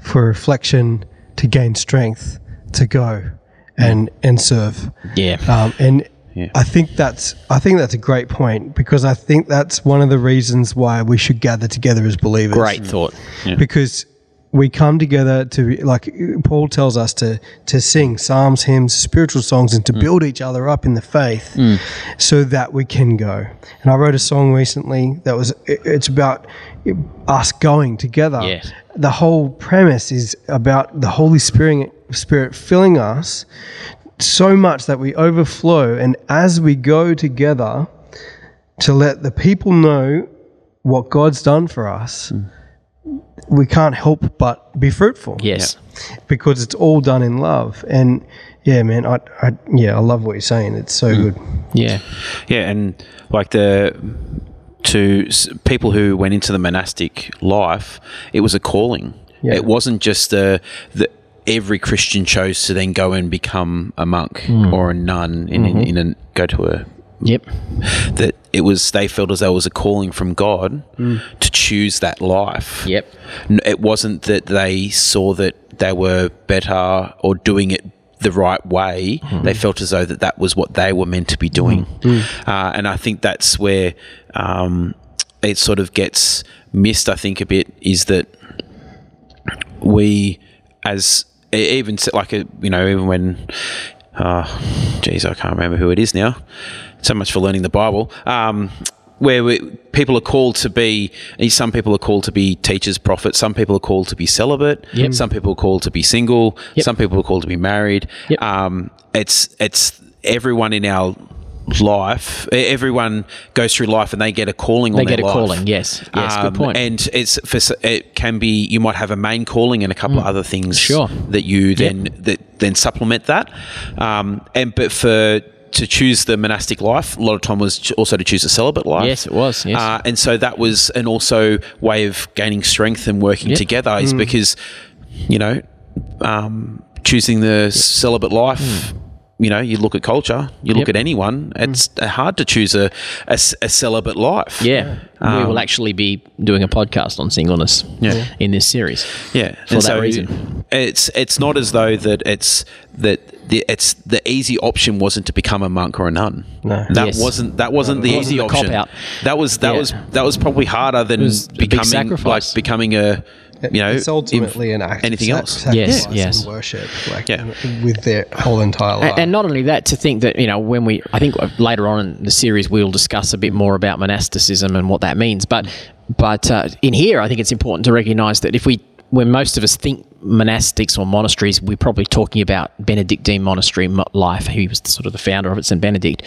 for reflection to gain strength to go and and serve. Yeah. Um, and I think that's I think that's a great point because I think that's one of the reasons why we should gather together as believers. Great thought. Because we come together to like Paul tells us to to sing psalms, hymns, spiritual songs, and to mm. build each other up in the faith, mm. so that we can go. And I wrote a song recently that was it- it's about us going together. Yes. The whole premise is about the Holy Spirit Spirit filling us so much that we overflow, and as we go together, to let the people know what God's done for us mm. We can't help but be fruitful. Yes. Because it's all done in love. And yeah, man, I, I yeah, I love what you're saying. It's so good. Yeah. Yeah, and like the to s- people who went into the monastic life, it was a calling. Yeah. It wasn't just the the every Christian chose to then go and become a monk Hmm. or a nun in, Mm-hmm. in, in a go to a Yep. that it was they felt as though it was a calling from God to choose that life. Yep. It wasn't that they saw that they were better or doing it the right way. They felt as though that that was what they were meant to be doing. Uh, and I think that's where um, it sort of gets missed, I think, a bit is that we, as even like, a, you know, even when, uh, geez, I can't remember who it is now. So much for learning the Bible. Um, where we, people are called to be, some people are called to be teachers, prophets. Some people are called to be celibate. Yep. Some people are called to be single. Yep. Some people are called to be married. Yep. Um, it's it's everyone in our life. Everyone goes through life and they get a calling They on their get a life. calling. Yes. Yes. Um, good point. And it's for, it can be you might have a main calling and a couple of other things Mm. Sure. that you then that then supplement that. Um, and but for to choose the monastic life, a lot of time was also to choose a celibate life. Yes, it was, yes. Uh, and so that was an also way of gaining strength and working Yep. together is because, you know, um, choosing the celibate life. You know, you look at culture, you look Yep. at anyone. It's mm. hard to choose a a celibate life. Yeah, we um, will actually be doing a podcast on singleness Yeah. in this series. Yeah, For and that reason. it's it's not as though that it's that the it's the easy option wasn't to become a monk or a nun. No. that Yes. wasn't that wasn't the wasn't easy the option. cop-out. That was that Yeah. was that was probably harder than was a big becoming like becoming a you know it's ultimately in- an act anything of else. sac- Yes, yes. and worship, like Yeah. with their whole entire life. And, and not only that, to think that, you know, when we, I think later on in the series, we'll discuss a bit more about monasticism and what that means. But, but uh, in here, I think it's important to recognize that if we, when most of us think monastics or monasteries, we're probably talking about Benedictine monastery life. He was sort of the founder of it, St. Benedict.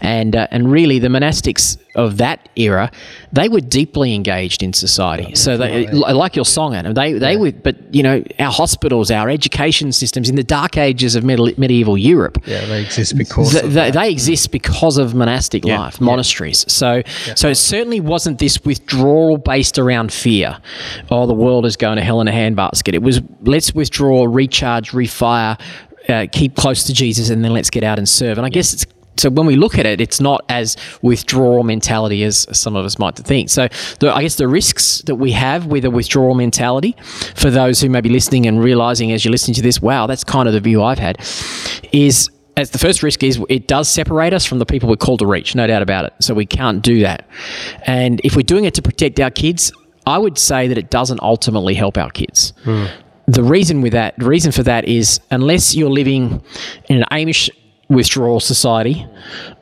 And, uh, and really, the monastics of that era, they were deeply engaged in society. So, they, li- like your song, Adam, they, they were, but, you know, our hospitals, our education systems in the dark ages of middle, medieval Europe, yeah, they exist because Th- of they, they exist because of monastic Yeah. life, monasteries. So, so it certainly wasn't this withdrawal based around fear. Oh, the world is going to hell in a handbasket. It was let's withdraw, recharge, refire, uh, keep close to Jesus, and then let's get out and serve. And I guess it's. So when we look at it, it's not as withdrawal mentality as some of us might think. So the, I guess the risks that we have with a withdrawal mentality, for those who may be listening and realizing as you're listening to this, wow, that's kind of the view I've had, is as the first risk is it does separate us from the people we're called to reach, no doubt about it. So we can't do that. And if we're doing it to protect our kids, I would say that it doesn't ultimately help our kids. The reason with that, the reason for that is unless you're living in an Amish withdrawal society,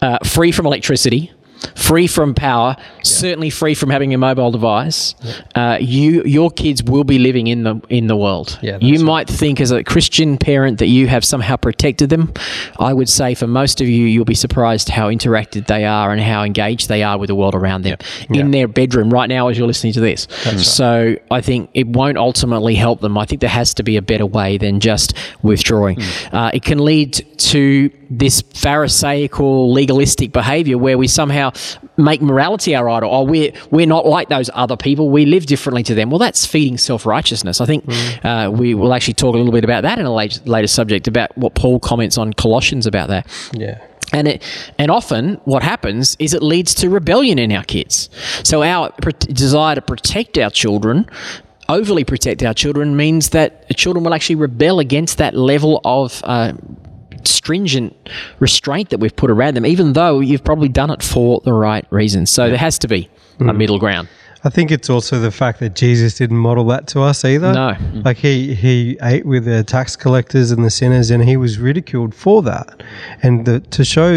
uh, free from electricity, free from power, certainly free from having a mobile device, uh, you your kids will be living in the in the world. Yeah, that's you right. might think as a Christian parent that you have somehow protected them. I would say for most of you, you'll be surprised how interacted they are and how engaged they are with the world around them in their bedroom right now as you're listening to this. So I think it won't ultimately help them. I think there has to be a better way than just withdrawing. Uh, it can lead to this pharisaical legalistic behavior where we somehow make morality our idol. Oh, we're we're not like those other people. We live differently to them. Well, that's feeding self righteousness. I think uh, we will actually talk a little bit about that in a later, later subject about what Paul comments on Colossians about that. yeah. And it, and often what happens is it leads to rebellion in our kids. So our pr- desire to protect our children, overly protect our children, means that children will actually rebel against that level of uh, stringent restraint that we've put around them, even though you've probably done it for the right reasons. So there has to be a mm. middle ground. I think it's also the fact that Jesus didn't model that to us either. No. Like he he ate with the tax collectors and the sinners and he was ridiculed for that. And the, to show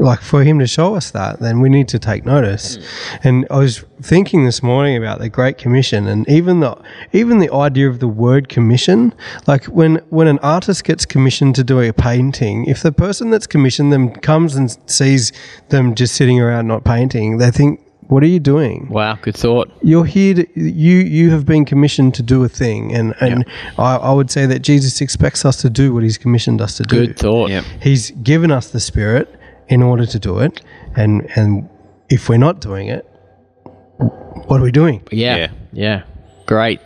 like for him to show us that, then we need to take notice. Mm. And I was thinking this morning about the Great Commission and even the even the idea of the word commission. Like when when an artist gets commissioned to do a painting, if the person that's commissioned them comes and sees them just sitting around not painting, they think, What are you doing? Wow, good thought. you're here to, you you have been commissioned to do a thing and and I, I would say that jesus expects us to do what he's commissioned us to do Good thought. Yep. he's given us the spirit in order to do it and and if we're not doing it what are we doing Yeah. Yeah. Yeah. Great.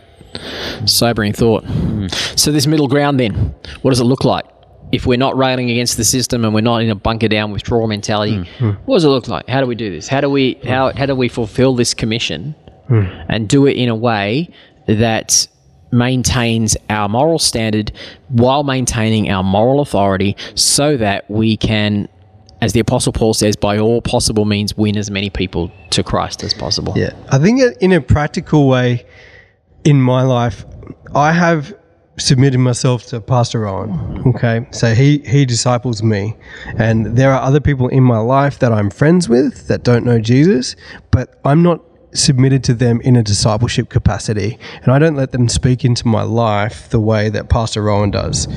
Sobering thought. Hmm. So, this middle ground then, what does it look like? If we're not railing against the system and we're not in a bunker down withdrawal mentality, hmm. Hmm. what does it look like? How do we do this? How do we how, how do we fulfill this commission and do it in a way that maintains our moral standard while maintaining our moral authority so that we can as the apostle paul says by all possible means win as many people to christ as possible. Yeah, I think in a practical way, in my life, I have submitted myself to Pastor Rowan. Okay, so he he disciples me, and there are other people in my life that I'm friends with that don't know Jesus, but I'm not submitted to them in a discipleship capacity, and I don't let them speak into my life the way that Pastor Rowan does.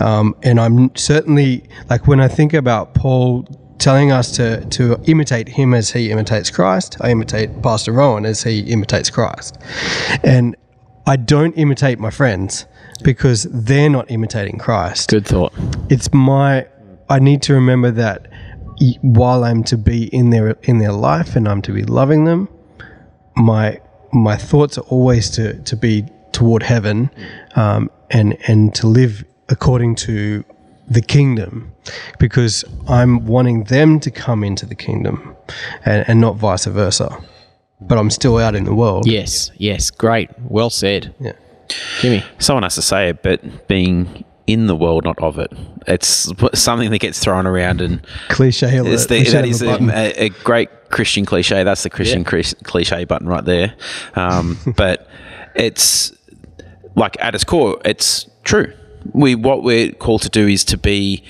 Um, and I'm certainly like when I think about Paul telling us to to imitate him as he imitates Christ. I imitate Pastor Rowan as he imitates Christ, and I don't imitate my friends because they're not imitating Christ. good thought It's my I need to remember that while I'm to be in their in their life and I'm to be loving them, my my thoughts are always to to be toward heaven, um, and and to live according to the kingdom, because I'm wanting them to come into the kingdom, and, and not vice versa. But I'm still out in the world. Yes, yes, great. Well said. Yeah. Jimmy. Someone has to say it, but being in the world, not of it. It's something that gets thrown around, and Cliche alert. it's the, We should that have is a a, a, a great Christian cliche. That's the Christian cris- cliche button right there. Um, but it's like at its core, it's true. We what we're called to do is to be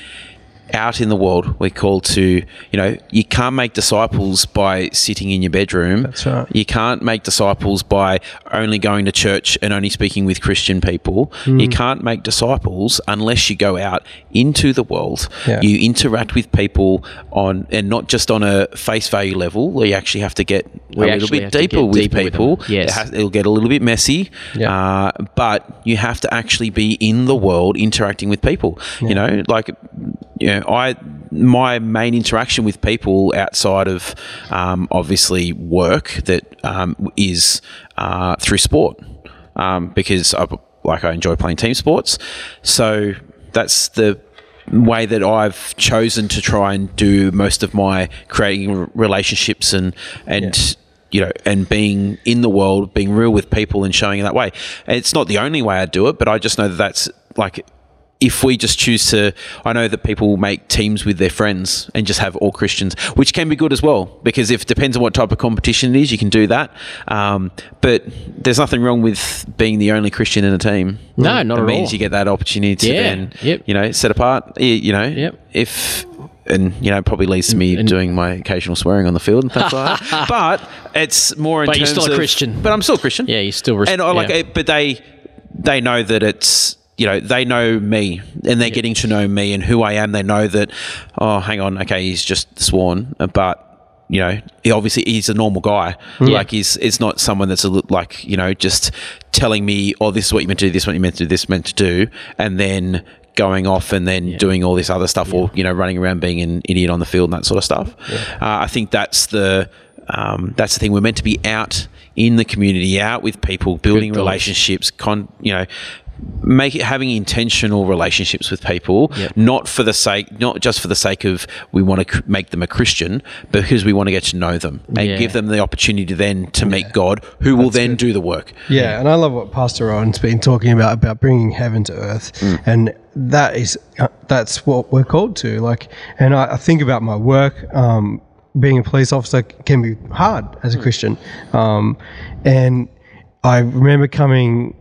out in the world. We're called to, you know, you can't make disciples by sitting in your bedroom. That's right. You can't make disciples by only going to church and only speaking with Christian people. Hmm. You can't make disciples unless you go out into the world. Yeah. You interact with people on, and not just on a face value level, where you actually have to get We a little bit deeper with deeper people. them. Yes. It has, it'll get a little bit messy, Yeah. uh, but you have to actually be in the world interacting with people. Yeah. You know, like you know, I my main interaction with people outside of um, obviously work that um, is uh, through sport um, because I like I enjoy playing team sports. So that's the way that I've chosen to try and do most of my creating relationships and and you know and being in the world, being real with people and showing in that way. And it's not the only way I do it, but I just know that that's like if we just choose to, I know that people make teams with their friends and just have all Christians, which can be good as well, because if it depends on what type of competition it is, you can do that. Um, but there's nothing wrong with being the only Christian in a team. No, not it at means all. you get that opportunity to Yeah, then, yep. you know, set apart. You know, Yep. if and you know, probably leads to me doing my occasional swearing on the field and things like that. But it's more in But you're still a of- Christian. But I'm still a Christian. Yeah, you're still res- and I like yeah. it, but they they know that it's you know they know me and they're getting to know me and who I am. They know that oh, hang on, okay, he's just sworn, but you know, he obviously he's a normal guy. Like he's it's not someone that's a li- like you know just telling me, oh, this is what you meant to do, this is what you meant to do, this meant to do, and then going off and then doing all this other stuff, or you know, running around being an idiot on the field and that sort of stuff. Uh, I think that's the um, that's the thing. We're meant to be out in the community, out with people, building relationships, con you know. Make it having intentional relationships with people, Yep. not for the sake, not just for the sake of we want to make them a Christian, but because we want to get to know them and Yeah. give them the opportunity then to meet God, who will then do the work. Yeah, and I love what Pastor Rowan's been talking about about bringing heaven to earth, and that is uh, that's what we're called to. Like, and I, I think about my work. Um, being a police officer can be hard as a Christian, um, and I remember coming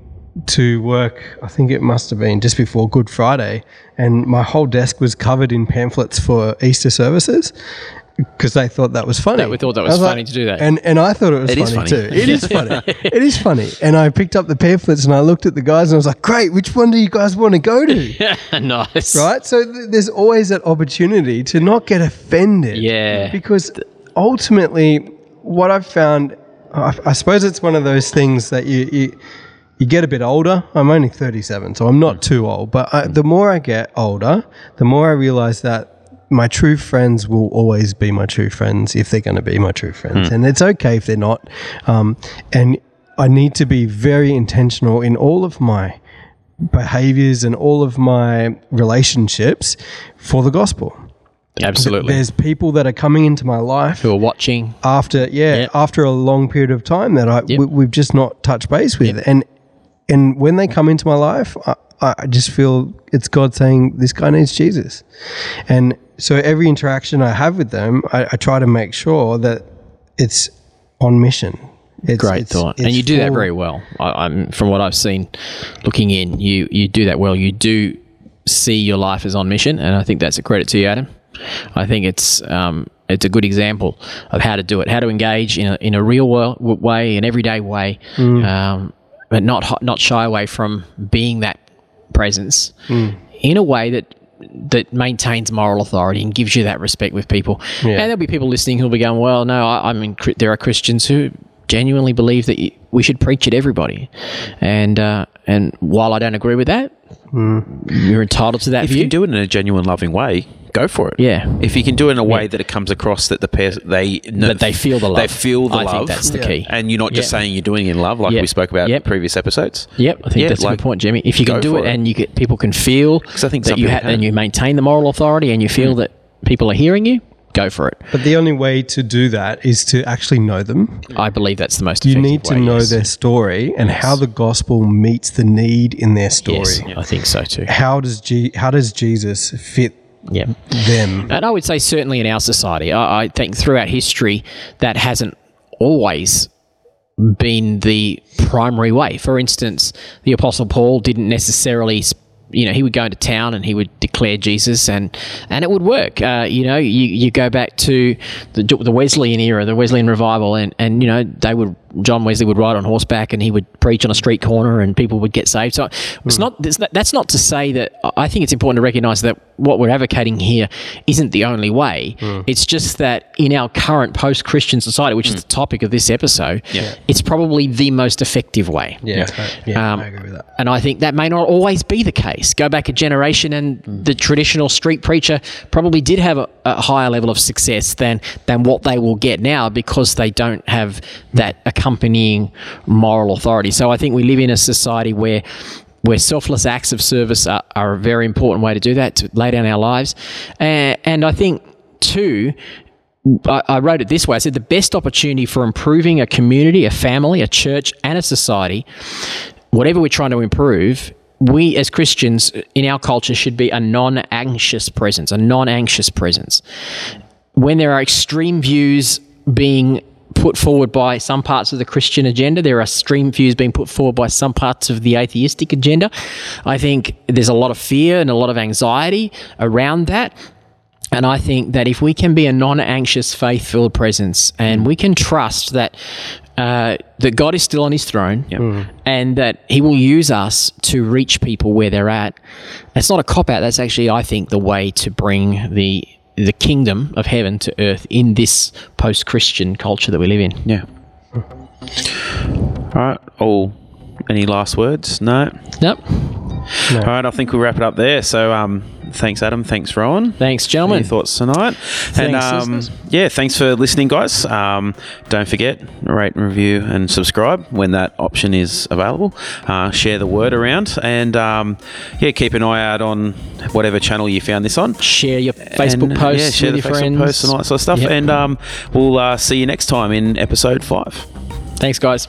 to work. I think it must have been just before Good Friday, and my whole desk was covered in pamphlets for Easter services. Because they thought that was funny. That- we thought that was I funny to do that. and and I thought it was It funny, funny. too. It is funny. it is funny. And I picked up the pamphlets and I looked at the guys and I was like, great, which one do you guys want to go to? nice. right? So th- there's always that opportunity to not get offended. Yeah. Because ultimately, what I've found, I, I suppose it's one of those things that you, you you get a bit older. I'm only 37, so I'm not hmm. too old. But I, hmm. the more I get older, the more I realize that my true friends will always be my true friends if they're going to be my true friends, hmm. and it's okay if they're not. Um, and I need to be very intentional in all of my behaviors and all of my relationships for the gospel. Absolutely. There's people that are coming into my life Who are watching. after yeah Yep. after a long period of time that I Yep. we, we've just not touched base with and and when they come into my life I, I just feel it's God saying this guy needs Jesus. And so every interaction I have with them I, I try to make sure that it's on mission. It's, Great it's- thought, and you do that very well. I, I'm from what I've seen, looking in, you you do that well. You do see your life as on mission, and I think that's a credit to you, Adam. I think it's um, it's a good example of how to do it, how to engage in a in a real world way, an everyday way, um, but not not shy away from being that presence in a way that that maintains moral authority and gives you that respect with people. And there'll be people listening who'll be going, "Well, no, I, I mean, cri- there are Christians who genuinely believe that y- we should preach it everybody." And uh, and while I don't agree with that, you're entitled to that If you view. can do it in a genuine, loving way, go for it. Yeah. If you can do it in a way Yeah. that it comes across that the pair they know, That they feel the love. They feel the I love. think that's the key. And you're not just Yeah. saying you're doing it in love, like Yep. we spoke about Yep. in previous episodes. Yep, I think Yeah, that's a good point, Jimmy. If you can do it, it. and you get people can feel I think that you ha- Mm. and you maintain the moral authority, and you feel that people are hearing you, go for it. But the only way to do that is to actually know them. I believe that's the most. Important You need to way, know yes. their story and how the gospel meets the need in their story. Yes, I think so too. How does G- how does Jesus fit Yeah. them? And I would say certainly in our society, I, I think throughout history that hasn't always been the primary way. For instance, the Apostle Paul didn't necessarily. You know, he would go into town and he would declare Jesus, and and it would work. Uh, you know, you, you go back to the, the Wesleyan era, the Wesleyan revival, and and you know they would John Wesley would ride on horseback and he would preach on a street corner and people would get saved. So it's hmm. not it's not- that's not to say that I think it's important to recognise that what we're advocating here isn't the only way. Hmm. It's just that in our current post-Christian society, which is hmm. the topic of this episode, it's probably the most effective way. Yeah, yeah, Um, I agree with that. And I think that may not always be the case. Go back a generation, and the traditional street preacher probably did have a, a higher level of success than than what they will get now because they don't have that accompanying moral authority. So I think we live in a society where where selfless acts of service are, are a very important way to do that to lay down our lives, and, I think too. I, I wrote it this way. I said the best opportunity for improving a community, a family, a church, and a society, whatever we're trying to improve, we as Christians in our culture should be a non anxious presence, a non anxious presence. When there are extreme views being put forward by some parts of the Christian agenda, there are stream views being put forward by some parts of the atheistic agenda. I think there's a lot of fear and a lot of anxiety around that. And I think that if we can be a non-anxious, faith-filled presence, and we can trust that uh, that God is still on His throne, and that He will use us to reach people where they're at, that's not a cop out. That's actually, I think, the way to bring the the kingdom of heaven to earth in this post-Christian culture that we live in. Yeah. All right. All. Any last words? No. Nope. All right. I think we'll wrap it up there. So, um, thanks, Adam. Thanks, Rowan. Thanks, Any gentlemen. thoughts tonight? and um, yeah, thanks for listening, guys. Um, don't forget rate, review, and subscribe when that option is available. Uh, share the word around, and um, yeah, keep an eye out on whatever channel you found this on. Share your Facebook And, posts yeah, share with the your Facebook friends. posts and all that sort of stuff. Yep. And um, we'll uh, see you next time in episode five. Thanks, guys.